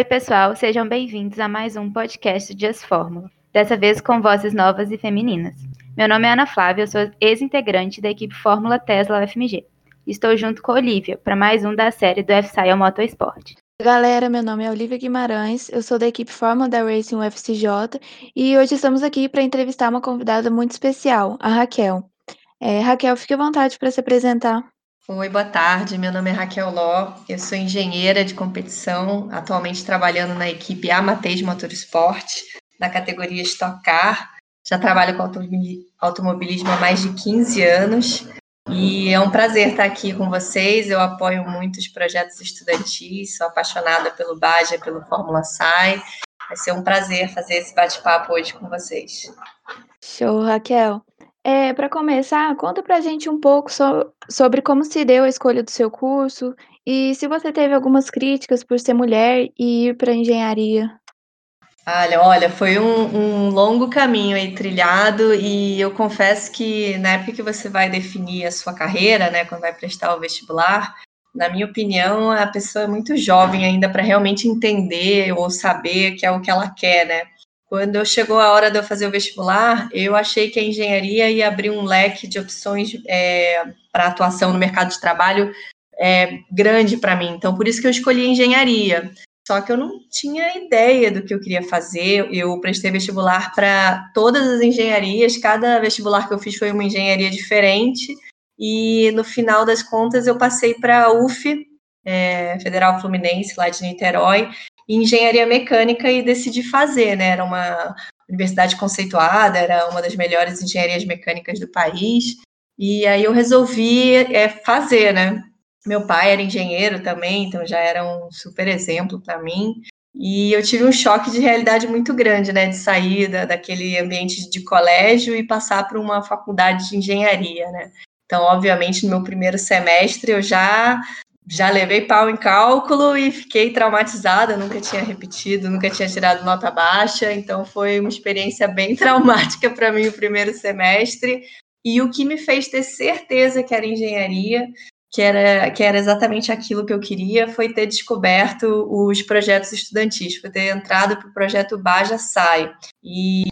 Oi, pessoal, sejam bem-vindos a mais um podcast Just Fórmula, dessa vez com vozes novas e femininas. Meu nome é Ana Flávia, eu sou ex-integrante da equipe Fórmula Tesla UFMG. Estou junto com a Olivia para mais um da série do F-Style Motorsport. Galera, meu nome é Olivia Guimarães, eu sou da equipe Fórmula da Racing UFCJ e hoje estamos aqui para entrevistar uma convidada muito especial, a Raquel. É, Raquel, fique à vontade para se apresentar. Oi, boa tarde. Meu nome é Raquel Ló, eu sou engenheira de competição, atualmente trabalhando na equipe Amateis Motorsport, na categoria Stock Car. Já trabalho com automobilismo há mais de 15 anos e é um prazer estar aqui com vocês. Eu apoio muitos projetos estudantis, sou apaixonada pelo Baja, pelo Fórmula SAI. Vai ser um prazer fazer esse bate-papo hoje com vocês. Show, Raquel. É, para começar, conta pra gente um pouco so sobre como se deu a escolha do seu curso e se você teve algumas críticas por ser mulher e ir para engenharia. Olha, olha, foi um, um, longo caminho aí trilhado e eu confesso que na época que você vai definir a sua carreira, né, quando vai prestar o vestibular, na minha opinião, a pessoa é muito jovem ainda para realmente entender ou saber que é o que ela quer, né? Quando chegou a hora de eu fazer o vestibular, eu achei que a engenharia ia abrir um leque de opções é, para atuação no mercado de trabalho é, grande para mim. Então, por isso que eu escolhi engenharia. Só que eu não tinha ideia do que eu queria fazer. Eu prestei vestibular para todas as engenharias, cada vestibular que eu fiz foi uma engenharia diferente. E no final das contas, eu passei para a UF, é, Federal Fluminense, lá de Niterói, engenharia mecânica e decidi fazer, né? Era uma universidade conceituada, era uma das melhores engenharias mecânicas do país. E aí eu resolvi é, fazer, né? Meu pai era engenheiro também, então já era um super exemplo para mim. E eu tive um choque de realidade muito grande, né? De sair da, daquele ambiente de colégio e passar para uma faculdade de engenharia, né? Então, obviamente, no meu primeiro semestre eu já já levei pau em cálculo e fiquei traumatizada, nunca tinha repetido, nunca tinha tirado nota baixa, então foi uma experiência bem traumática para mim o primeiro semestre. E o que me fez ter certeza que era engenharia, que era, que era exatamente aquilo que eu queria, foi ter descoberto os projetos estudantis, foi ter entrado para o projeto Baja Sai. E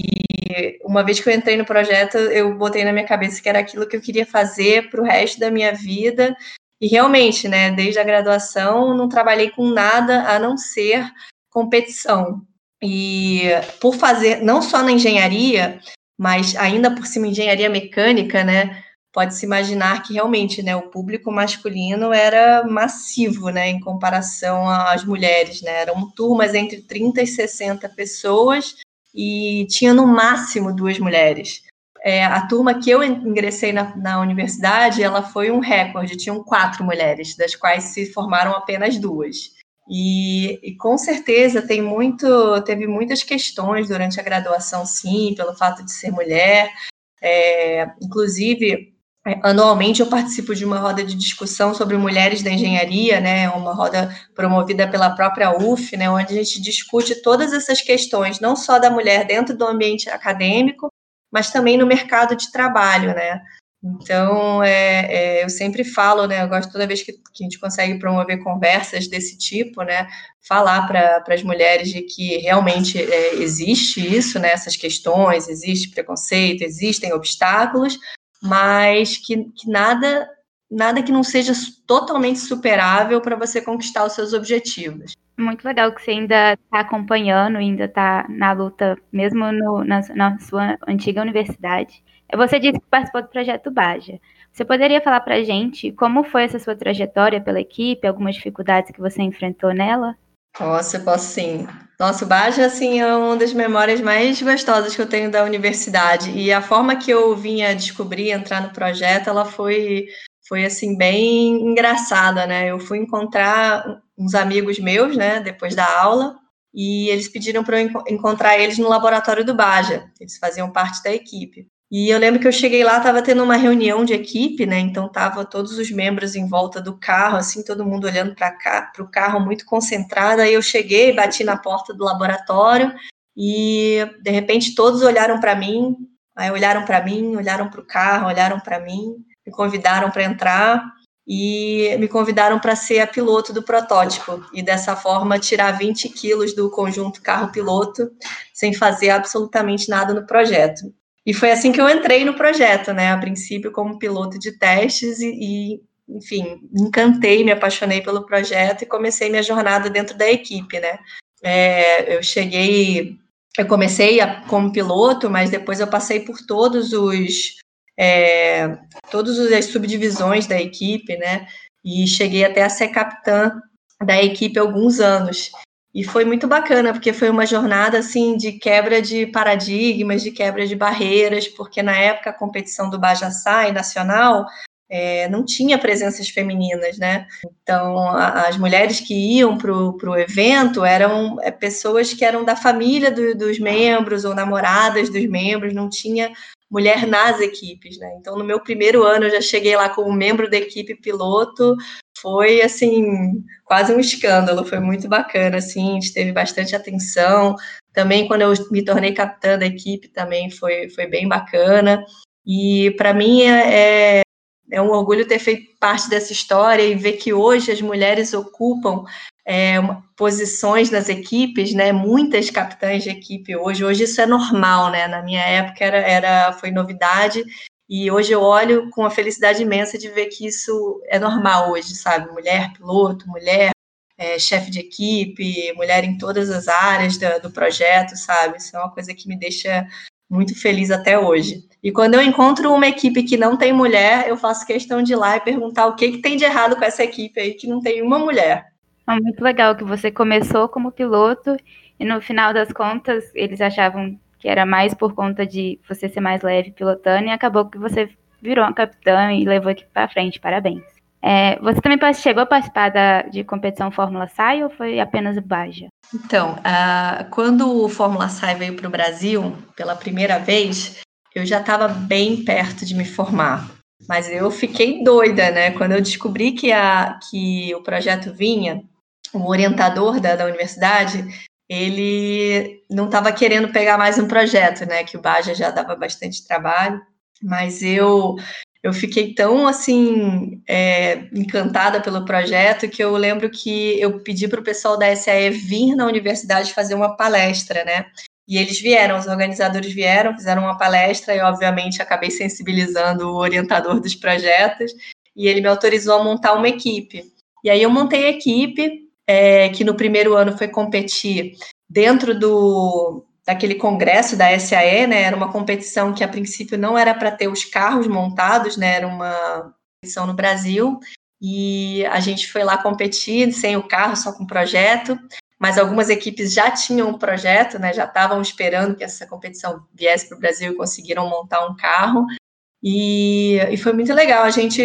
uma vez que eu entrei no projeto, eu botei na minha cabeça que era aquilo que eu queria fazer para o resto da minha vida e realmente, né, desde a graduação, não trabalhei com nada a não ser competição. E por fazer, não só na engenharia, mas ainda por cima engenharia mecânica, né, pode-se imaginar que realmente, né, o público masculino era massivo, né, em comparação às mulheres, né, eram turmas entre 30 e 60 pessoas e tinha no máximo duas mulheres. É, a turma que eu ingressei na, na, universidade, ela foi um recorde, tinham quatro mulheres, das quais se formaram apenas duas. E, e, com certeza tem muito, teve muitas questões durante a graduação, sim, pelo fato de ser mulher. É, inclusive, é, anualmente eu participo de uma roda de discussão sobre mulheres da engenharia, né, uma roda promovida pela própria UF, né, onde a gente discute todas essas questões, não só da mulher dentro do ambiente acadêmico, mas também no mercado de trabalho, né? Então, é, é, eu sempre falo, né? Eu gosto toda vez que, que, a gente consegue promover conversas desse tipo, né? Falar para as mulheres de que realmente é, existe isso, né? Essas questões, existe preconceito, existem obstáculos, mas que, que nada, nada que não seja totalmente superável para você conquistar os seus objetivos. Muito legal que você ainda está acompanhando, ainda está na luta, mesmo no, na, na, sua antiga universidade. Você disse que participou do projeto Baja. Você poderia falar para gente como foi essa sua trajetória pela equipe, algumas dificuldades que você enfrentou nela? Nossa, posso sim. Nossa, o Baja, assim, é uma das memórias mais gostosas que eu tenho da universidade. E a forma que eu vinha descobrir, entrar no projeto, ela foi foi assim bem engraçada, né? Eu fui encontrar uns amigos meus, né, depois da aula, e eles pediram para eu encontrar eles no laboratório do Baja. Eles faziam parte da equipe. E eu lembro que eu cheguei lá, estava tendo uma reunião de equipe, né? Então tava todos os membros em volta do carro, assim, todo mundo olhando para cá, para o carro muito concentrado. Aí eu cheguei, bati na porta do laboratório e de repente todos olharam para mim, aí olharam para mim, olharam para o carro, olharam para mim me convidaram para entrar. e me convidaram para ser a piloto do protótipo e dessa forma tirar 20 quilos do conjunto carro-piloto sem fazer absolutamente nada no projeto. E foi assim que eu entrei no projeto, né? A princípio como piloto de testes e, e enfim, encantei, me apaixonei pelo projeto e comecei minha jornada dentro da equipe, né? É, eu cheguei, eu comecei a, como piloto, mas depois eu passei por todos os é, todas as subdivisões da equipe, né? E cheguei até a ser capitã da equipe há alguns anos. E foi muito bacana, porque foi uma jornada assim de quebra de paradigmas, de quebra de barreiras, porque na época a competição do Bajaçá nacional é, não tinha presenças femininas, né? Então, a, as mulheres que iam para o evento eram é, pessoas que eram da família do, dos membros ou namoradas dos membros, não tinha mulher nas equipes, né? Então, no meu primeiro ano, eu já cheguei lá como membro da equipe piloto, foi, assim, quase um escândalo, foi muito bacana, assim, teve bastante atenção, também quando eu me tornei capitã da equipe, também foi, foi bem bacana, e para mim é, é, um orgulho ter feito parte dessa história e ver que hoje as mulheres ocupam é, posições nas equipes, né? Muitas capitães de equipe hoje. Hoje isso é normal, né? Na minha época era, era foi novidade e hoje eu olho com a felicidade imensa de ver que isso é normal hoje, sabe? Mulher piloto, mulher é, chefe de equipe, mulher em todas as áreas do, do projeto, sabe? Isso é uma coisa que me deixa muito feliz até hoje. E quando eu encontro uma equipe que não tem mulher, eu faço questão de ir lá e perguntar o que, que tem de errado com essa equipe aí que não tem uma mulher. É muito legal que você começou como piloto e no final das contas eles achavam que era mais por conta de você ser mais leve pilotando e acabou que você virou uma capitã e levou aqui para frente. Parabéns. É, você também chegou a participar da, de competição Fórmula SAI ou foi apenas o Baja? Então, uh, quando o Fórmula SAI veio para o Brasil pela primeira vez, eu já estava bem perto de me formar. Mas eu fiquei doida, né? Quando eu descobri que, a, que o projeto vinha, o orientador da, da universidade, ele não estava querendo pegar mais um projeto, né? Que o Baja já dava bastante trabalho. Mas eu eu fiquei tão assim é, encantada pelo projeto que eu lembro que eu pedi para o pessoal da SAE vir na universidade fazer uma palestra, né? E eles vieram, os organizadores vieram, fizeram uma palestra e, obviamente, acabei sensibilizando o orientador dos projetos e ele me autorizou a montar uma equipe. E aí eu montei a equipe, é, que no primeiro ano foi competir dentro do, daquele congresso da SAE, né? Era uma competição que a princípio não era para ter os carros montados, né? Era uma competição no Brasil. E a gente foi lá competir sem o carro, só com o projeto mas algumas equipes já tinham um projeto, né, já estavam esperando que essa competição viesse para o Brasil e conseguiram montar um carro. E, e, foi muito legal. A gente,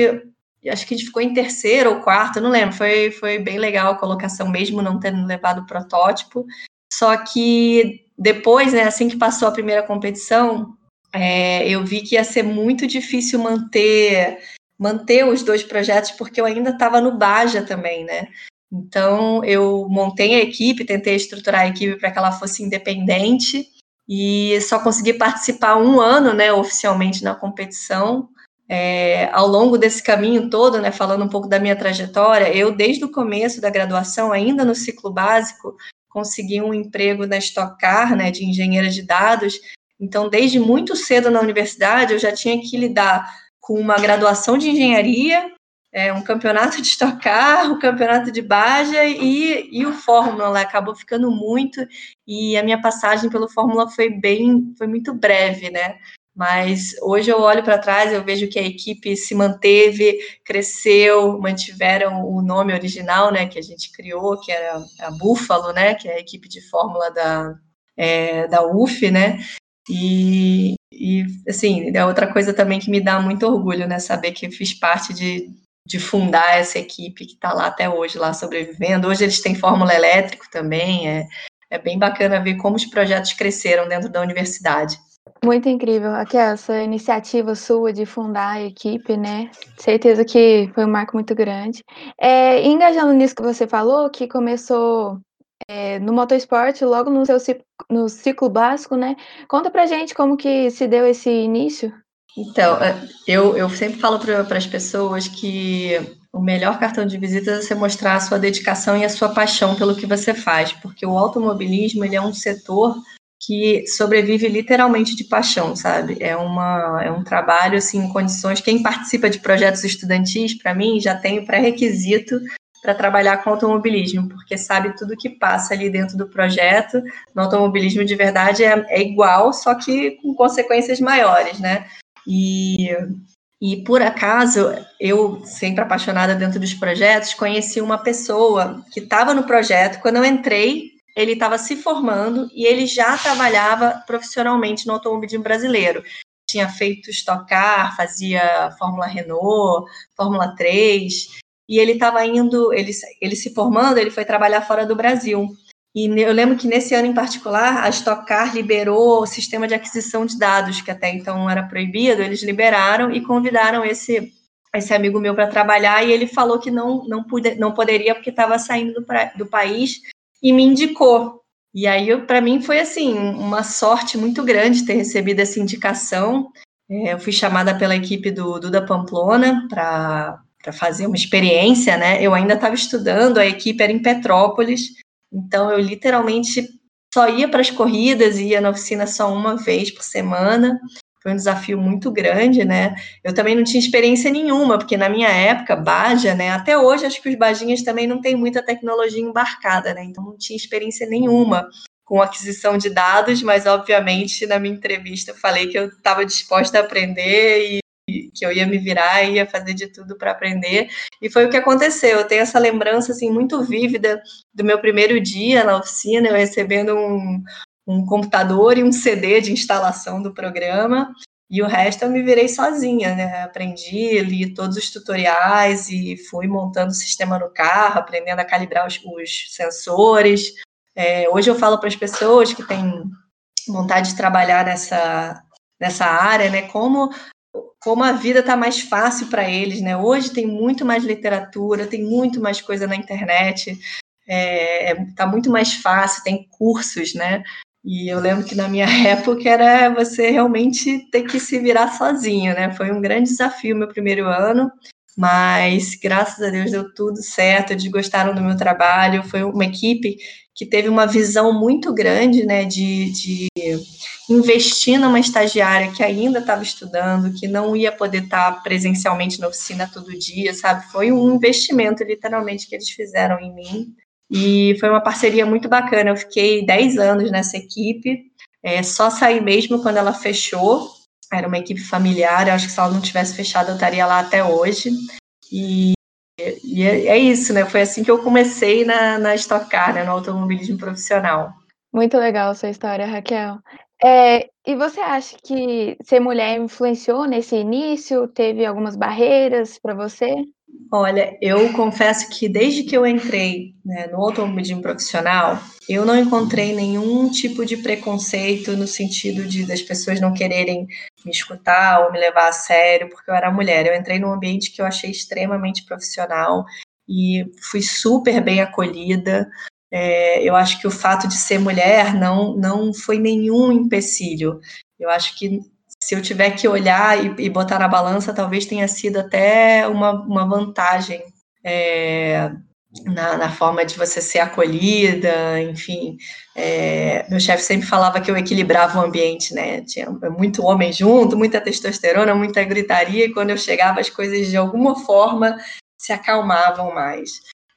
acho que a gente ficou em terceiro ou quarto, não lembro. Foi, foi bem legal a colocação, mesmo não tendo levado o protótipo. Só que depois, né, assim que passou a primeira competição, é, eu vi que ia ser muito difícil manter manter os dois projetos, porque eu ainda estava no Baja também, né? Então, eu montei a equipe, tentei estruturar a equipe para que ela fosse independente e só consegui participar um ano, né, oficialmente na competição. É, ao longo desse caminho todo, né, falando um pouco da minha trajetória, eu, desde o começo da graduação, ainda no ciclo básico, consegui um emprego na Stock Car, né, de engenheira de dados. Então, desde muito cedo na universidade, eu já tinha que lidar com uma graduação de engenharia é, um campeonato de estocar, um campeonato de Baja e, e o Fórmula lá acabou ficando muito e a minha passagem pelo Fórmula foi bem, foi muito breve, né? Mas hoje eu olho para trás, eu vejo que a equipe se manteve, cresceu, mantiveram o nome original, né, que a gente criou, que era a Buffalo, né, que é a equipe de Fórmula da, é, da UF, né? E, e, assim, é outra coisa também que me dá muito orgulho, né? Saber que fiz parte de, de fundar essa equipe que está lá até hoje, lá sobrevivendo. Hoje eles têm Fórmula Elétrico também, é, é bem bacana ver como os projetos cresceram dentro da universidade. Muito incrível, aqui essa iniciativa sua de fundar a equipe, né? Certeza que foi um marco muito grande. É, engajando nisso que você falou, que começou é, no motorsport, logo no seu no ciclo básico, né? Conta pra gente como que se deu esse início. Então, é, eu, eu sempre falo para as pessoas que o melhor cartão de visita é você mostrar a sua dedicação e a sua paixão pelo que você faz, porque o automobilismo ele é um setor que sobrevive literalmente de paixão, sabe? É, uma, é um trabalho assim, em condições. Quem participa de projetos estudantis, para mim, já tem o pré-requisito para trabalhar com automobilismo, porque sabe tudo que passa ali dentro do projeto. No automobilismo de verdade é, é igual, só que com consequências maiores, né? E, e por acaso, eu, sempre apaixonada dentro dos projetos, conheci uma pessoa que estava no projeto. Quando eu entrei, ele estava se formando e ele já trabalhava profissionalmente no automobilismo brasileiro. Tinha feito Stock Car, fazia Fórmula Renault, Fórmula 3, e ele estava indo, ele, ele se formando, ele foi trabalhar fora do Brasil. E eu lembro que nesse ano em particular, a Stock Car liberou o sistema de aquisição de dados, que até então era proibido, eles liberaram e convidaram esse, esse amigo meu para trabalhar, e ele falou que não, não, pude, não poderia porque estava saindo do, do país e me indicou. E aí, para mim, foi assim, uma sorte muito grande ter recebido essa indicação. É, eu fui chamada pela equipe do Duda Pamplona para fazer uma experiência, né? Eu ainda estava estudando, a equipe era em Petrópolis, então eu literalmente só ia para as corridas, ia na oficina só uma vez por semana. Foi um desafio muito grande, né? Eu também não tinha experiência nenhuma, porque na minha época, Baja, né? Até hoje acho que os Bajinhas também não têm muita tecnologia embarcada, né? Então não tinha experiência nenhuma com aquisição de dados, mas obviamente na minha entrevista eu falei que eu estava disposta a aprender e que eu ia me virar e ia fazer de tudo para aprender. E foi o que aconteceu. Eu tenho essa lembrança assim muito vívida do meu primeiro dia na oficina, eu recebendo um, um computador e um CD de instalação do programa. E o resto eu me virei sozinha, né? Aprendi, li todos os tutoriais e fui montando o sistema no carro, aprendendo a calibrar os, os sensores. É, hoje eu falo para as pessoas que têm vontade de trabalhar nessa, nessa área, né? Como como a vida está mais fácil para eles, né? Hoje tem muito mais literatura, tem muito mais coisa na internet, está é, tá muito mais fácil, tem cursos, né? E eu lembro que na minha época era você realmente ter que se virar sozinho, né? Foi um grande desafio meu primeiro ano, mas graças a Deus deu tudo certo, eles gostaram do meu trabalho, foi uma equipe que teve uma visão muito grande, né, de, de investir numa estagiária que ainda estava estudando, que não ia poder estar presencialmente na oficina todo dia, sabe? Foi um investimento, literalmente, que eles fizeram em mim. E foi uma parceria muito bacana. Eu fiquei 10 anos nessa equipe, é, só saí mesmo quando ela fechou. Era uma equipe familiar, eu acho que se ela não tivesse fechado, eu estaria lá até hoje. E e é, é, isso, né? Foi assim que eu comecei na, na Stock Car, né? no automobilismo profissional. Muito legal sua história, Raquel. É, e você acha que ser mulher influenciou nesse início? Teve algumas barreiras para você? Olha, eu confesso que desde que eu entrei né, no automobilismo profissional, eu não encontrei nenhum tipo de preconceito no sentido de das pessoas não quererem me escutar ou me levar a sério porque eu era mulher. Eu entrei num ambiente que eu achei extremamente profissional e fui super bem acolhida. É, eu acho que o fato de ser mulher não, não foi nenhum empecilho. Eu acho que se eu tiver que olhar e, e botar na balança, talvez tenha sido até uma, uma vantagem é, na, na, forma de você ser acolhida, enfim. É, meu chefe sempre falava que eu equilibrava o ambiente, né? Tinha muito homem junto, muita testosterona, muita gritaria, e quando eu chegava, as coisas de alguma forma se acalmavam mais.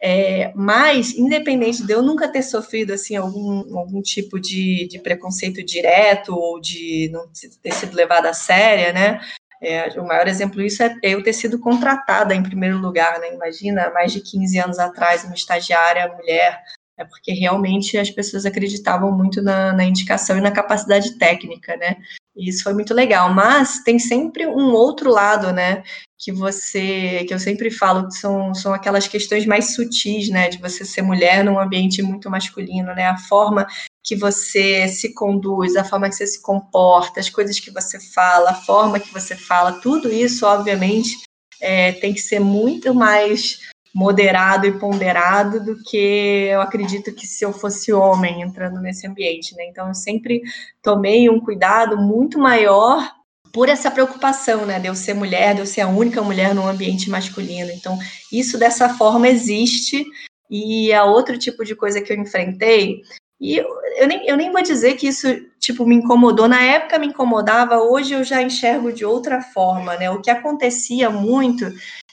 É, mas, independente de eu nunca ter sofrido assim algum, algum tipo de, de preconceito direto ou de não ter sido levada a séria, né? É, o maior exemplo disso é eu ter sido contratada em primeiro lugar, né? Imagina, mais de 15 anos atrás, uma estagiária mulher, é porque realmente as pessoas acreditavam muito na, na indicação e na capacidade técnica, né? E isso foi muito legal, mas tem sempre um outro lado, né? Que você, que eu sempre falo, são, são aquelas questões mais sutis, né? De você ser mulher num ambiente muito masculino, né? A forma que você se conduz, a forma que você se comporta, as coisas que você fala, a forma que você fala, tudo isso, obviamente, é, tem que ser muito mais moderado e ponderado do que eu acredito que se eu fosse homem entrando nesse ambiente, né? Então eu sempre tomei um cuidado muito maior por essa preocupação, né, de eu ser mulher, de eu ser a única mulher no ambiente masculino. Então, isso dessa forma existe e a outro tipo de coisa que eu enfrentei, e eu, eu, nem, eu nem vou dizer que isso, tipo, me incomodou. Na época me incomodava, hoje eu já enxergo de outra forma, né? O que acontecia muito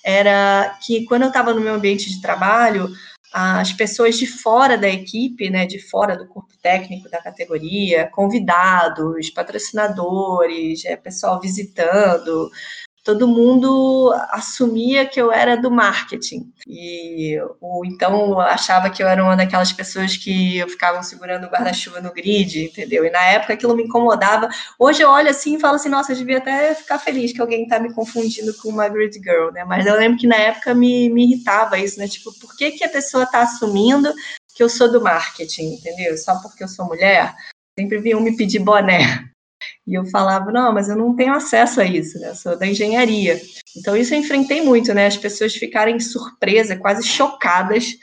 era que quando eu estava no meu ambiente de trabalho, as pessoas de fora da equipe, né, de fora do corpo técnico da categoria, convidados, patrocinadores, é, pessoal visitando, todo mundo assumia que eu era do marketing. E ou então achava que eu era uma daquelas pessoas que ficavam segurando o guarda-chuva no grid, entendeu? E na época aquilo me incomodava. Hoje eu olho assim e falo assim, nossa, eu devia até ficar feliz que alguém tá me confundindo com uma grid girl, né? Mas eu lembro que na época me, me irritava isso, né? Tipo, por que, que a pessoa tá assumindo que eu sou do marketing, entendeu? Só porque eu sou mulher? Sempre vinham me pedir boné. E eu falava, não, mas eu não tenho acesso a isso, né? Eu sou da engenharia. Então, isso eu enfrentei muito, né? As pessoas ficarem surpresas, quase chocadas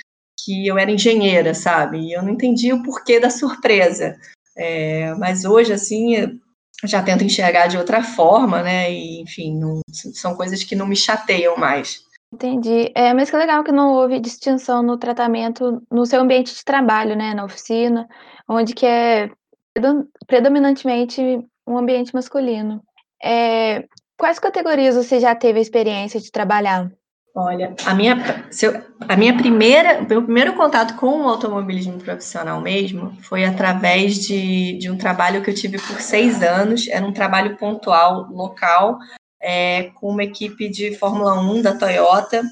que eu era engenheira, sabe? E eu não entendia o porquê da surpresa. É, mas hoje, assim, já tento enxergar de outra forma, né? E, enfim, não, são coisas que não me chateiam mais. Entendi. É, mas que legal que não houve distinção no tratamento no seu ambiente de trabalho, né? Na oficina, onde que é predominantemente um ambiente masculino. É, quais categorias você já teve a experiência de trabalhar? Olha, a minha, a minha primeira, meu primeiro contato com o automobilismo profissional mesmo foi através de, de um trabalho que eu tive por seis anos. Era um trabalho pontual, local, é, com uma equipe de Fórmula 1 da Toyota,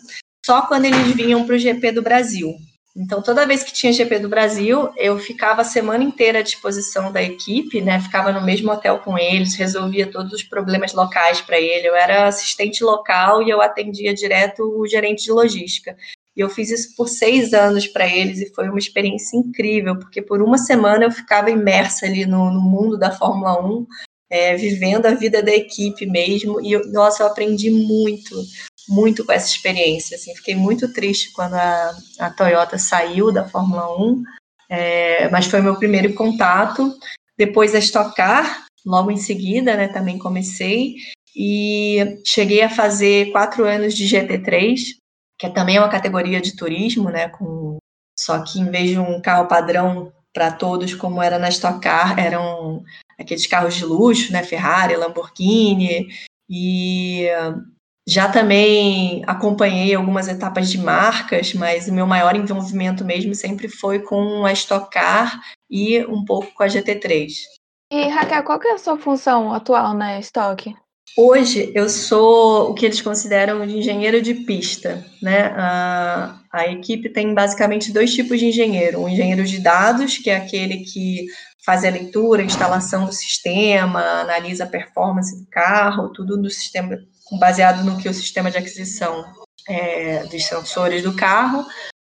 só quando eles vinham para o GP do Brasil. Então, toda vez que tinha GP do Brasil, eu ficava a semana inteira à disposição da equipe, né? Ficava no mesmo hotel com eles, resolvia todos os problemas locais para ele. Eu era assistente local e eu atendia direto o gerente de logística. E eu fiz isso por seis anos para eles e foi uma experiência incrível, porque por uma semana eu ficava imersa ali no, no mundo da Fórmula 1, é, vivendo a vida da equipe mesmo. E, eu, nossa, eu aprendi muito muito com essa experiência. Assim, fiquei muito triste quando a, a Toyota saiu da Fórmula 1, é, mas foi meu primeiro contato. Depois a Stock Car, logo em seguida, né, também comecei. E cheguei a fazer quatro anos de GT3, que é também uma categoria de turismo, né, com, só que em vez de um carro padrão para todos, como era na Stock Car, eram aqueles carros de luxo, né, Ferrari, Lamborghini, e já também acompanhei algumas etapas de marcas, mas o meu maior envolvimento mesmo sempre foi com a Stock Car e um pouco com a GT3. E Raquel, qual que é a sua função atual na Stock? Hoje eu sou o que eles consideram de engenheiro de pista, né? A, a equipe tem basicamente dois tipos de engenheiro: um engenheiro de dados, que é aquele que faz a leitura, a instalação do sistema, analisa a performance do carro, tudo do sistema baseado no que o sistema de aquisição é, dos sensores do carro,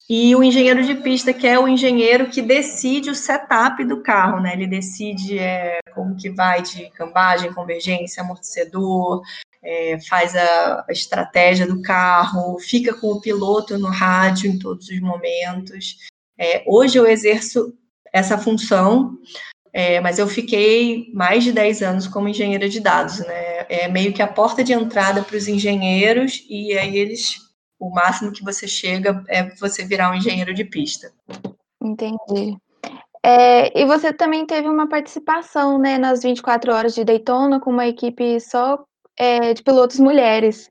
e o engenheiro de pista, que é o engenheiro que decide o setup do carro, né? Ele decide é, como que vai de cambagem, convergência, amortecedor, é, faz a, a, estratégia do carro, fica com o piloto no rádio em todos os momentos. É, hoje eu exerço essa função é, mas eu fiquei mais de 10 anos como engenheira de dados, né? É meio que a porta de entrada para os engenheiros, e aí eles, o máximo que você chega é você virar um engenheiro de pista. Entendi. É, e você também teve uma participação né, nas 24 horas de Daytona com uma equipe só é, de pilotos mulheres.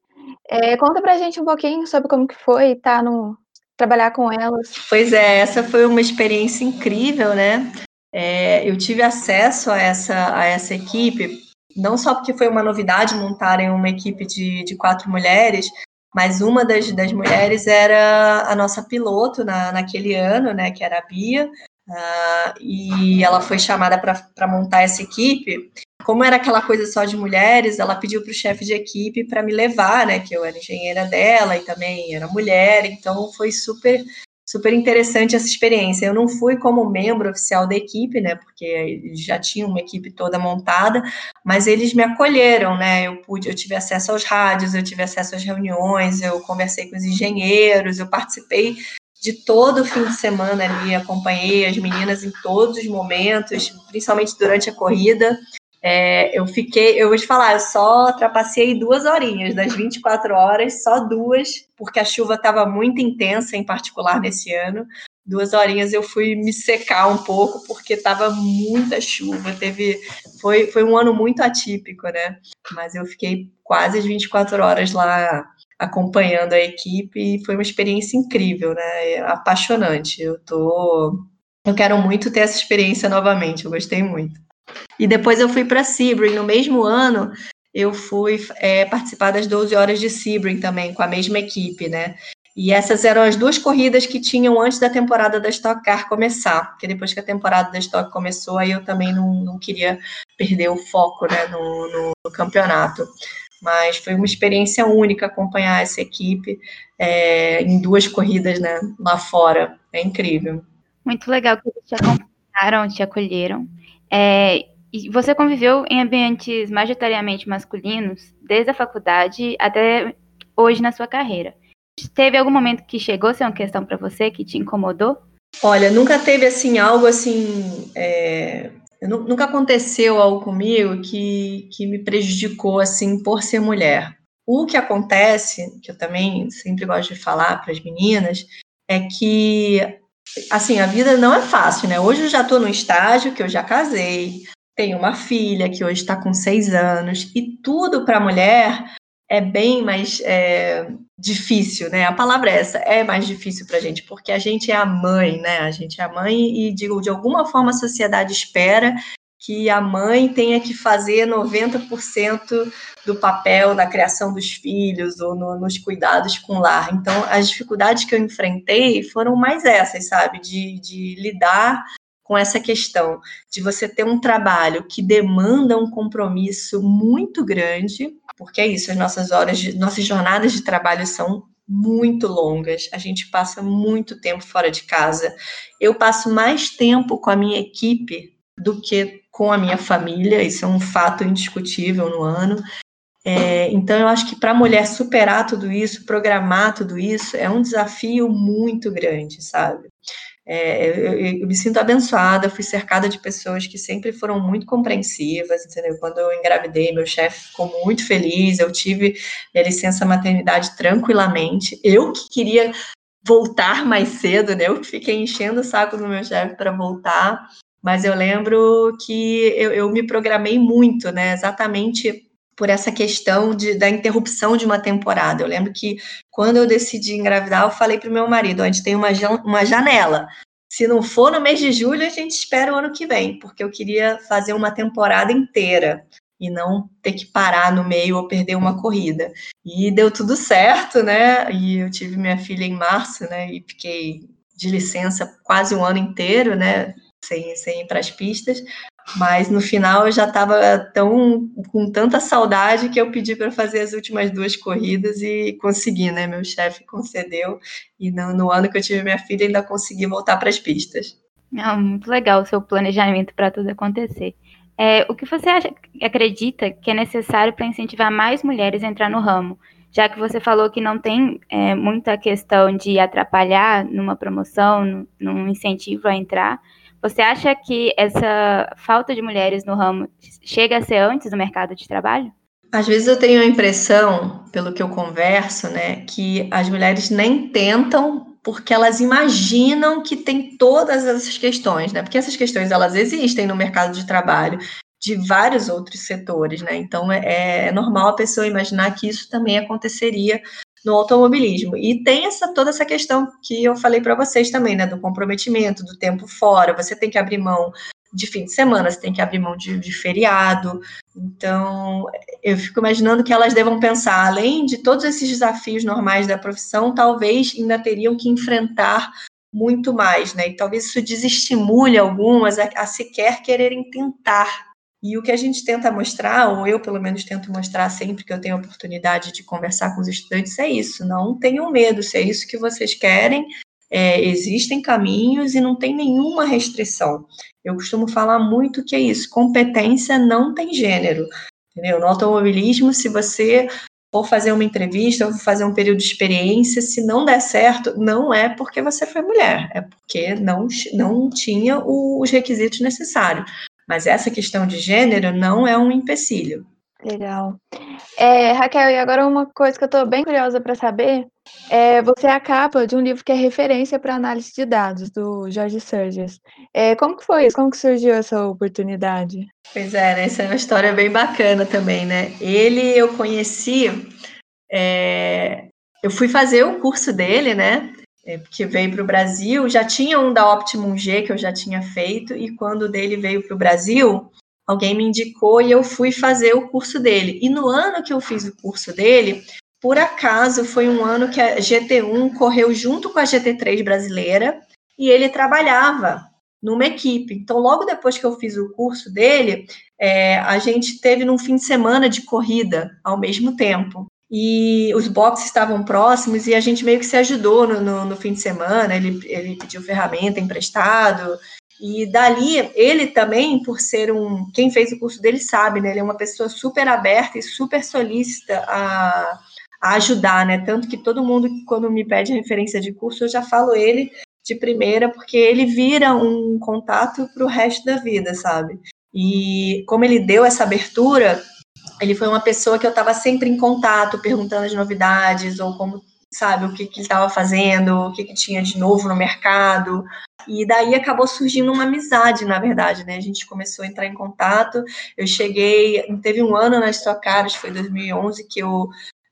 É, conta pra gente um pouquinho sobre como que foi estar tá no, trabalhar com elas. Pois é, essa foi uma experiência incrível, né? É, eu tive acesso a essa, a essa equipe, não só porque foi uma novidade montarem uma equipe de, de quatro mulheres, mas uma das, das mulheres era a nossa piloto na, naquele ano, né, que era a Bia, uh, e ela foi chamada para montar essa equipe. Como era aquela coisa só de mulheres, ela pediu para o chefe de equipe para me levar, né, que eu era engenheira dela e também era mulher, então foi super super interessante essa experiência. Eu não fui como membro oficial da equipe, né, porque já tinha uma equipe toda montada, mas eles me acolheram, né? Eu pude, eu tive acesso aos rádios, eu tive acesso às reuniões, eu conversei com os engenheiros, eu participei de todo o fim de semana ali, acompanhei as meninas em todos os momentos, principalmente durante a corrida. É, eu fiquei, eu vou te falar, eu só trapacei duas horinhas das 24 horas, só duas, porque a chuva estava muito intensa, em particular nesse ano. Duas horinhas eu fui me secar um pouco, porque estava muita chuva. Teve, foi, foi um ano muito atípico, né? Mas eu fiquei quase as 24 horas lá acompanhando a equipe e foi uma experiência incrível, né? Apaixonante. Eu tô, eu quero muito ter essa experiência novamente. Eu gostei muito. E depois eu fui para Sebring. No mesmo ano, eu fui é, participar das 12 horas de Sebring também, com a mesma equipe, né? E essas eram as duas corridas que tinham antes da temporada da Stock Car começar, porque depois que a temporada da Stock começou, aí eu também não, não queria perder o foco né, no, no, no campeonato. Mas foi uma experiência única acompanhar essa equipe é, em duas corridas né, lá fora. É incrível. Muito legal que eles te acompanharam, te acolheram. É, e você conviveu em ambientes majoritariamente masculinos desde a faculdade até hoje na sua carreira. Teve algum momento que chegou a ser uma questão para você que te incomodou? Olha, nunca teve assim algo assim. É... Nunca aconteceu algo comigo que, que me prejudicou assim por ser mulher. O que acontece, que eu também sempre gosto de falar para as meninas, é que assim, a vida não é fácil, né? Hoje eu já estou no estágio que eu já casei, tenho uma filha que hoje está com seis anos, e tudo para a mulher é bem mais é, difícil, né? A palavra é essa, é mais difícil para a gente, porque a gente é a mãe, né? A gente é a mãe e, digo, de alguma forma a sociedade espera que a mãe tenha que fazer 90% do papel na criação dos filhos ou no, nos cuidados com o lar. Então, as dificuldades que eu enfrentei foram mais essas, sabe? De, de lidar com essa questão de você ter um trabalho que demanda um compromisso muito grande, porque é isso, as nossas horas, de, nossas jornadas de trabalho são muito longas, a gente passa muito tempo fora de casa. Eu passo mais tempo com a minha equipe do que com a minha família, isso é um fato indiscutível no ano. É, então, eu acho que para a mulher superar tudo isso, programar tudo isso, é um desafio muito grande, sabe? É, eu, eu, me sinto abençoada, fui cercada de pessoas que sempre foram muito compreensivas, entendeu? Quando eu engravidei, meu chefe ficou muito feliz, eu tive minha licença maternidade tranquilamente. Eu que queria voltar mais cedo, né? Eu que fiquei enchendo o saco do meu chefe para voltar. Mas eu lembro que eu, eu me programei muito, né? Exatamente por essa questão de, da interrupção de uma temporada. Eu lembro que quando eu decidi engravidar, eu falei para o meu marido: a gente tem uma, uma janela. Se não for no mês de julho, a gente espera o ano que vem, porque eu queria fazer uma temporada inteira e não ter que parar no meio ou perder uma corrida. E deu tudo certo, né? E eu tive minha filha em março, né? E fiquei de licença quase um ano inteiro, né? sem, sem ir para as pistas, mas no final eu já estava tão com tanta saudade que eu pedi para fazer as últimas duas corridas e consegui, né? Meu chefe concedeu e no, no, ano que eu tive minha filha ainda consegui voltar para as pistas. É muito legal o seu planejamento para tudo acontecer. É, o que você acha, acredita que é necessário para incentivar mais mulheres a entrar no ramo? Já que você falou que não tem é, muita questão de atrapalhar numa promoção, num incentivo a entrar, você acha que essa falta de mulheres no ramo chega a ser antes do mercado de trabalho? Às vezes eu tenho a impressão, pelo que eu converso, né, que as mulheres nem tentam porque elas imaginam que tem todas essas questões, né? Porque essas questões elas existem no mercado de trabalho de vários outros setores, né? Então é, é normal a pessoa imaginar que isso também aconteceria no automobilismo. E tem essa toda essa questão que eu falei para vocês também, né, do comprometimento, do tempo fora. Você tem que abrir mão de fim de semana, você tem que abrir mão de, de feriado. Então, eu fico imaginando que elas devam pensar, além de todos esses desafios normais da profissão, talvez ainda teriam que enfrentar muito mais, né? E talvez isso desestimule algumas a, a sequer quererem tentar e o que a gente tenta mostrar, ou eu pelo menos tento mostrar sempre que eu tenho a oportunidade de conversar com os estudantes, é isso. Não tenham medo, se é isso que vocês querem, é, existem caminhos e não tem nenhuma restrição. Eu costumo falar muito que é isso: competência não tem gênero. Entendeu? No automobilismo, se você for fazer uma entrevista ou fazer um período de experiência, se não der certo, não é porque você foi mulher, é porque não, não tinha os requisitos necessários. Mas essa questão de gênero não é um empecilho. Legal. É, Raquel, e agora uma coisa que eu estou bem curiosa para saber é você é a capa de um livro que é referência para análise de dados, do Jorge Surges. É, como que foi isso? Como que surgiu essa oportunidade? Pois é, né? essa é uma história bem bacana também, né? Ele eu conheci, é, eu fui fazer o curso dele, né? É, porque veio para o Brasil, já tinha um da Optimum G que eu já tinha feito, e quando dele veio para o Brasil, alguém me indicou e eu fui fazer o curso dele. E no ano que eu fiz o curso dele, por acaso foi um ano que a GT1 correu junto com a GT3 brasileira e ele trabalhava numa equipe. Então, logo depois que eu fiz o curso dele, é, a gente teve num fim de semana de corrida ao mesmo tempo. E os boxes estavam próximos e a gente meio que se ajudou no, no, no fim de semana. Ele, ele pediu ferramenta emprestado, e dali, ele também, por ser um. Quem fez o curso dele sabe, né? Ele é uma pessoa super aberta e super solícita a, a ajudar, né? Tanto que todo mundo, quando me pede referência de curso, eu já falo ele de primeira, porque ele vira um contato para o resto da vida, sabe? E como ele deu essa abertura, ele foi uma pessoa que eu estava sempre em contato, perguntando as novidades, ou como, sabe, o que, que ele estava fazendo, o que, que tinha de novo no mercado, e daí acabou surgindo uma amizade, na verdade, né? A gente começou a entrar em contato. Eu cheguei, teve um ano na Stock Cars, foi 2011, que eu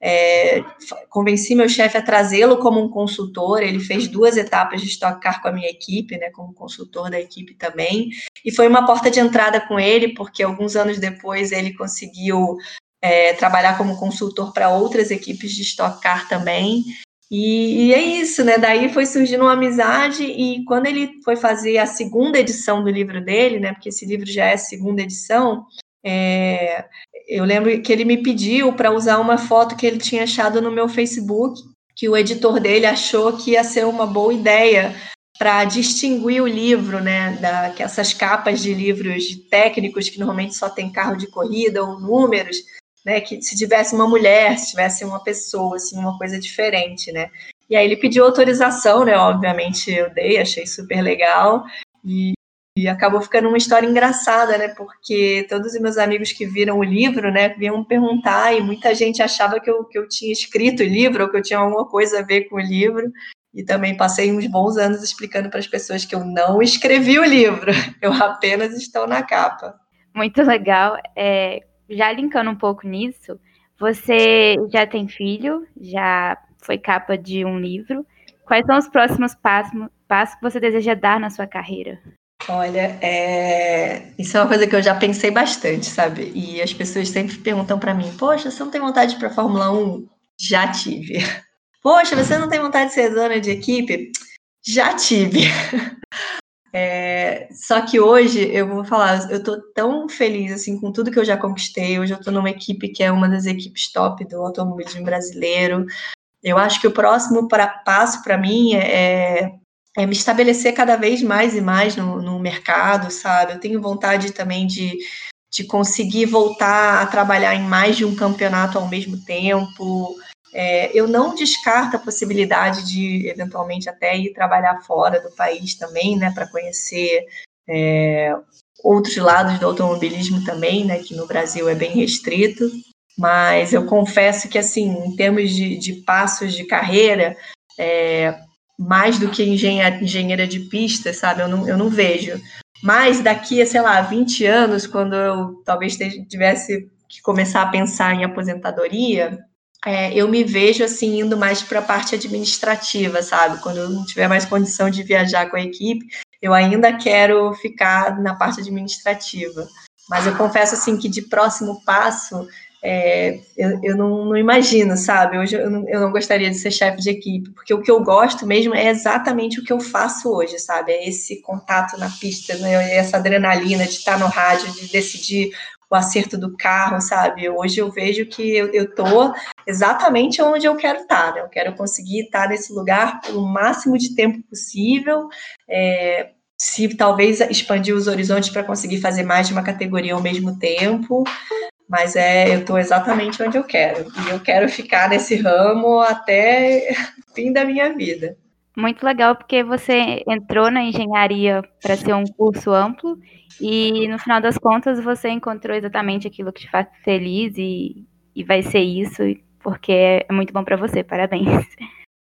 é, convenci meu chefe a trazê-lo como um consultor. Ele fez duas etapas de Stock Car com a minha equipe, né, como consultor da equipe também. E foi uma porta de entrada com ele, porque alguns anos depois ele conseguiu é, trabalhar como consultor para outras equipes de Stock Car também. E, e, é isso, né? Daí foi surgindo uma amizade, e quando ele foi fazer a segunda edição do livro dele, né? Porque esse livro já é segunda edição, é, eu lembro que ele me pediu para usar uma foto que ele tinha achado no meu Facebook, que o editor dele achou que ia ser uma boa ideia para distinguir o livro, né, da, que essas capas de livros técnicos que normalmente só tem carro de corrida ou números, né, que se tivesse uma mulher, se tivesse uma pessoa, assim, uma coisa diferente, né. E aí ele pediu autorização, né, obviamente eu dei, achei super legal, e, e acabou ficando uma história engraçada, né, porque todos os meus amigos que viram o livro, né, vinham perguntar, e muita gente achava que eu, que eu tinha escrito o livro, ou que eu tinha alguma coisa a ver com o livro, e também passei uns bons anos explicando para as pessoas que eu não escrevi o livro, eu apenas estou na capa. Muito legal. É, já linkando um pouco nisso, você já tem filho, já foi capa de um livro. Quais são os próximos passos, passos que você deseja dar na sua carreira? Olha, é... isso é uma coisa que eu já pensei bastante, sabe? E as pessoas sempre perguntam para mim: Poxa, você não tem vontade para Fórmula 1? Já tive. Poxa, você não tem vontade de ser dona de equipe? Já tive. É, só que hoje eu vou falar, eu tô tão feliz assim com tudo que eu já conquistei. Hoje eu tô numa equipe que é uma das equipes top do automobilismo brasileiro. Eu acho que o próximo pra, passo para mim é, é, me estabelecer cada vez mais e mais no, no mercado, sabe? Eu tenho vontade também de, de conseguir voltar a trabalhar em mais de um campeonato ao mesmo tempo. É, eu não descarto a possibilidade de, eventualmente, até ir trabalhar fora do país também, né, para conhecer é, outros lados do automobilismo também, né, que no Brasil é bem restrito. Mas eu confesso que, assim, em termos de, de passos de carreira, é, mais do que engenheira, engenheira de pista, sabe, eu não, eu não vejo. Mas daqui a, sei lá, 20 anos, quando eu talvez tivesse que começar a pensar em aposentadoria, é, eu me vejo assim indo mais para a parte administrativa, sabe? Quando eu não tiver mais condição de viajar com a equipe, eu ainda quero ficar na parte administrativa. Mas eu confesso assim que de próximo passo é, eu, eu não, não, imagino, sabe? Hoje eu não, eu não gostaria de ser chefe de equipe, porque o que eu gosto mesmo é exatamente o que eu faço hoje, sabe? É esse contato na pista, né? essa adrenalina de estar no rádio, de decidir o acerto do carro, sabe? Hoje eu vejo que eu, tô exatamente onde eu quero estar, né? Eu quero conseguir estar nesse lugar pelo máximo de tempo possível, é, se talvez expandir os horizontes para conseguir fazer mais de uma categoria ao mesmo tempo, mas é, eu estou exatamente onde eu quero, e eu quero ficar nesse ramo até o fim da minha vida. muito legal porque você entrou na engenharia para ser um curso amplo e no final das contas você encontrou exatamente aquilo que te faz feliz e, e vai ser isso porque é muito bom para você. Parabéns.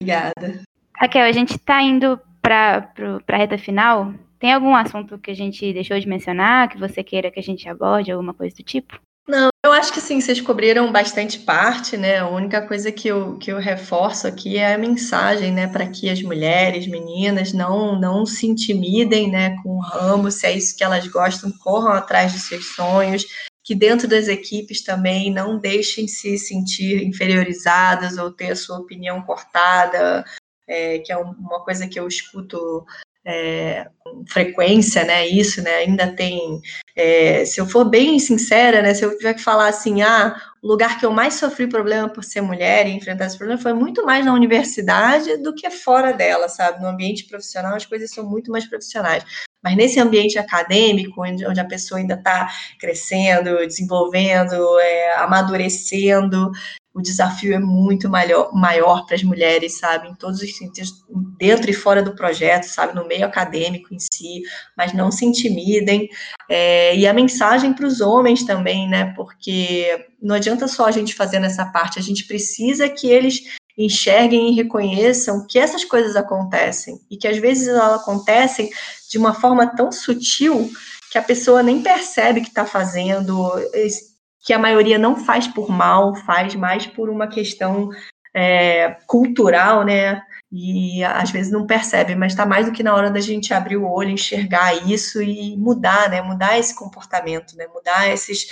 Obrigada. Raquel, a gente está indo para a reta final. Tem algum assunto que a gente deixou de mencionar, que você queira que a gente aborde, alguma coisa do tipo? Não, eu acho que sim, vocês cobriram bastante parte, né? A única coisa que eu, que eu reforço aqui é a mensagem, né, para que as mulheres, meninas, não, não se intimidem, né, com o ramo, se é isso que elas gostam, corram atrás de seus sonhos, que dentro das equipes também não deixem se sentir inferiorizadas ou ter a sua opinião cortada, é, que é uma coisa que eu escuto é, frequência, né? Isso, né? Ainda tem. É, se eu for bem sincera, né? Se eu tiver que falar assim, ah, o lugar que eu mais sofri problema por ser mulher e enfrentar esse problema foi muito mais na universidade do que fora dela, sabe? No ambiente profissional as coisas são muito mais profissionais. Mas nesse ambiente acadêmico, onde, onde a pessoa ainda está crescendo, desenvolvendo, é, amadurecendo, o desafio é muito maior, maior para as mulheres, sabe, em todos os sentidos, dentro e fora do projeto, sabe, no meio acadêmico em si, mas não se intimidem. É, e a mensagem para os homens também, né, porque não adianta só a gente fazer nessa parte, a gente precisa que eles enxerguem e reconheçam que essas coisas acontecem e que às vezes elas acontecem de uma forma tão sutil que a pessoa nem percebe que está fazendo que a maioria não faz por mal, faz mais por uma questão é, cultural, né? E às vezes não percebe, mas está mais do que na hora da gente abrir o olho, enxergar isso e mudar, né? Mudar esse comportamento, né? Mudar esses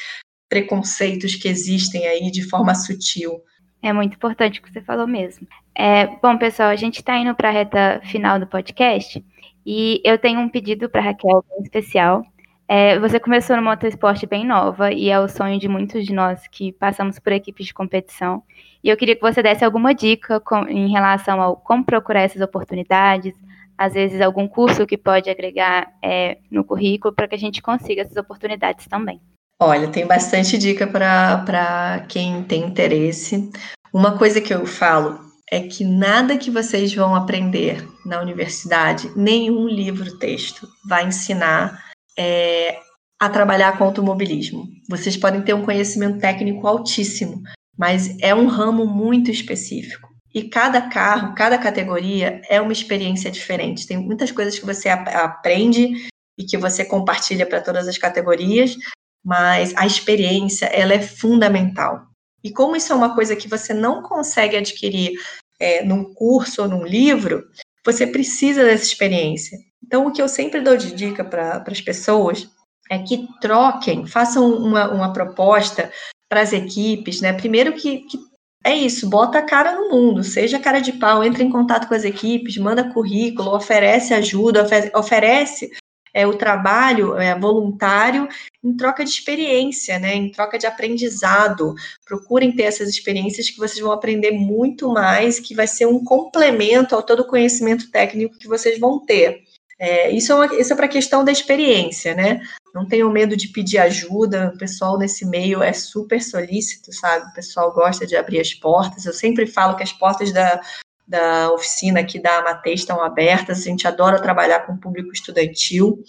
preconceitos que existem aí de forma sutil. É muito importante o que você falou mesmo. É, bom, pessoal, a gente está indo para a reta final do podcast e eu tenho um pedido para Raquel especial. É, você começou no motorsport bem nova e é o sonho de muitos de nós que passamos por equipes de competição. E eu queria que você desse alguma dica com, em relação ao como procurar essas oportunidades, às vezes algum curso que pode agregar é, no currículo para que a gente consiga essas oportunidades também. Olha, tem bastante dica para quem tem interesse. Uma coisa que eu falo é que nada que vocês vão aprender na universidade, nenhum livro-texto vai ensinar é, a trabalhar com automobilismo. Vocês podem ter um conhecimento técnico altíssimo, mas é um ramo muito específico. E cada carro, cada categoria é uma experiência diferente. Tem muitas coisas que você aprende e que você compartilha para todas as categorias, mas a experiência ela é fundamental. E como isso é uma coisa que você não consegue adquirir é, num curso ou num livro, você precisa dessa experiência. Então, o que eu sempre dou de dica para as pessoas é que troquem, façam uma, uma proposta para as equipes, né? Primeiro que, que é isso, bota a cara no mundo, seja cara de pau, entre em contato com as equipes, manda currículo, oferece ajuda, oferece é, o trabalho é, voluntário em troca de experiência, né, em troca de aprendizado. Procurem ter essas experiências que vocês vão aprender muito mais, que vai ser um complemento ao todo o conhecimento técnico que vocês vão ter. É, isso é, é para a questão da experiência, né? Não tenham medo de pedir ajuda, o pessoal nesse meio é super solícito, sabe? O pessoal gosta de abrir as portas. Eu sempre falo que as portas da, da oficina aqui da Amatei estão abertas, a gente adora trabalhar com o público estudantil.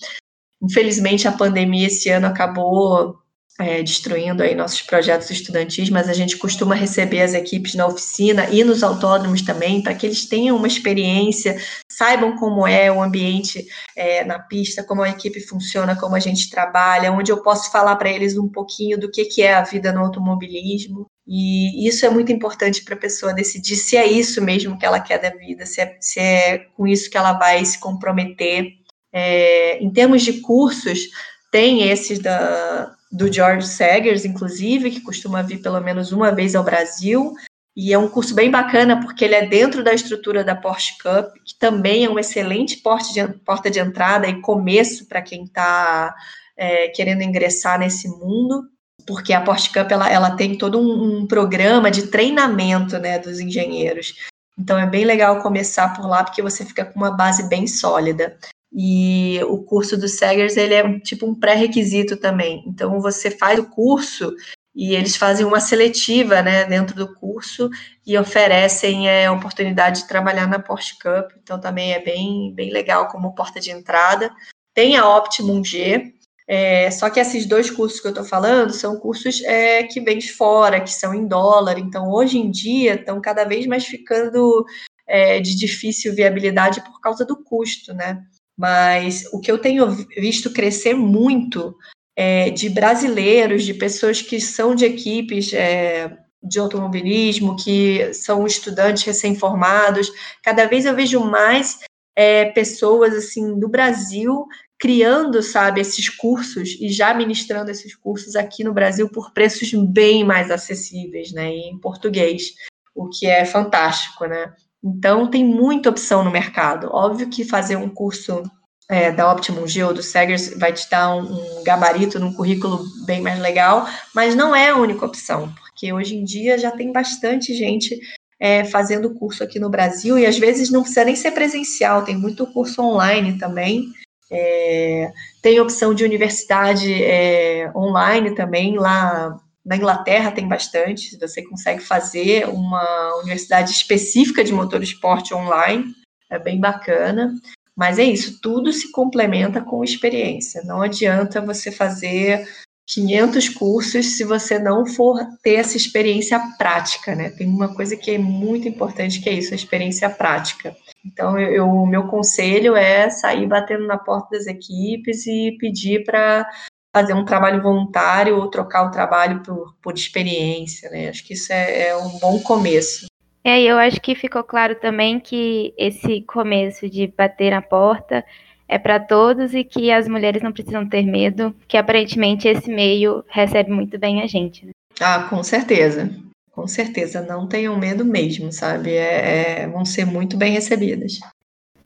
Infelizmente, a pandemia esse ano acabou é, destruindo aí nossos projetos estudantis, mas a gente costuma receber as equipes na oficina e nos autódromos também, para que eles tenham uma experiência, saibam como é o ambiente é, na pista, como a equipe funciona, como a gente trabalha, onde eu posso falar para eles um pouquinho do que, que é a vida no automobilismo. E isso é muito importante para a pessoa decidir se é isso mesmo que ela quer da vida, se é, se é com isso que ela vai se comprometer. É, em termos de cursos, tem esses da, do George Sagers, inclusive, que costuma vir pelo menos uma vez ao Brasil. E é um curso bem bacana porque ele é dentro da estrutura da Porsche Cup, que também é um excelente de, porta de entrada e começo para quem está é, querendo ingressar nesse mundo porque a Porsche Cup ela, ela tem todo um, um, programa de treinamento né, dos engenheiros. Então é bem legal começar por lá, porque você fica com uma base bem sólida. E o curso do Segers, ele é tipo um pré-requisito também. Então você faz o curso e eles fazem uma seletiva né, dentro do curso e oferecem é, oportunidade de trabalhar na Porsche Cup, então também é bem, bem legal como porta de entrada. Tem a Optimum G, é, só que esses dois cursos que eu estou falando são cursos é, que vêm de fora, que são em dólar, então hoje em dia estão cada vez mais ficando é, de difícil viabilidade por causa do custo, né? Mas o que eu tenho visto crescer muito é, de brasileiros, de pessoas que são de equipes é, de automobilismo, que são estudantes recém-formados. Cada vez eu vejo mais é, pessoas assim do Brasil criando, sabe, esses cursos e já ministrando esses cursos aqui no Brasil por preços bem mais acessíveis, né, em português, o que é fantástico, né? Então tem muita opção no mercado. Óbvio que fazer um curso é, da Optimum G ou do Segers vai te dar um, um, gabarito num currículo bem mais legal, mas não é a única opção, porque hoje em dia já tem bastante gente é, fazendo curso aqui no Brasil e às vezes não precisa nem ser presencial, tem muito curso online também. É, tem opção de universidade é, online também, lá na Inglaterra tem bastante, você consegue fazer uma universidade específica de motor esporte online, é bem bacana. Mas é isso, tudo se complementa com experiência. Não adianta você fazer 500 cursos se você não for ter essa experiência prática, né? Tem uma coisa que é muito importante que é isso, a experiência prática. Então, o meu conselho é sair batendo na porta das equipes e pedir para fazer um trabalho voluntário ou trocar o trabalho por, por experiência, né? Acho que isso é, é um bom começo. É, eu acho que ficou claro também que esse começo de bater na porta é para todos e que as mulheres não precisam ter medo, que aparentemente esse meio recebe muito bem a gente. Né? Ah, com certeza. Com certeza, não tenham medo mesmo, sabe? É, é, vão ser muito bem recebidas.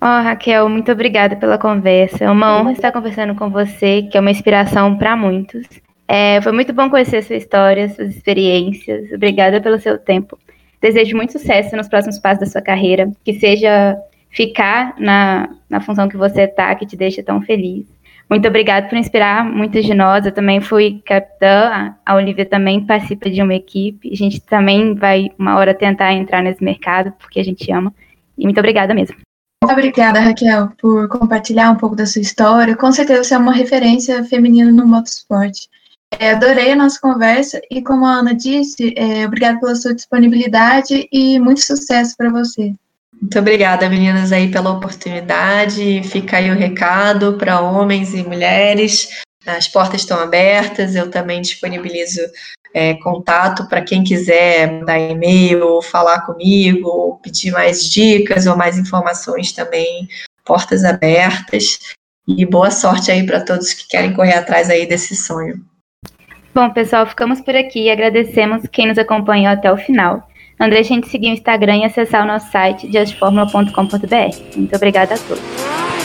Oh, Raquel, muito obrigada pela conversa. É uma honra estar conversando com você, que é uma inspiração para muitos. É, foi muito bom conhecer sua história, suas experiências. Obrigada pelo seu tempo. Desejo muito sucesso nos próximos passos da sua carreira, que seja ficar na, na função que você está, que te deixa tão feliz. Muito obrigada por inspirar muitos de nós. Eu também fui capitã, a Olivia também participa de uma equipe. A gente também vai, uma hora, tentar entrar nesse mercado, porque a gente ama. E muito obrigada mesmo. Obrigada, Raquel, por compartilhar um pouco da sua história. Com certeza você é uma referência feminina no motorsport. É, adorei a nossa conversa e, como a Ana disse, é, obrigada pela sua disponibilidade e muito sucesso para você. Muito obrigada, meninas, aí pela oportunidade. Fica aí o recado para homens e mulheres. As portas estão abertas. Eu também disponibilizo é, contato para quem quiser mandar e-mail, ou falar comigo, ou pedir mais dicas ou mais informações também. Portas abertas. E boa sorte aí para todos que querem correr atrás aí desse sonho. Bom, pessoal, ficamos por aqui e agradecemos quem nos acompanhou até o final. Não deixem de seguir o Instagram e acessar o nosso site justformula.com.br. Muito obrigada a todos.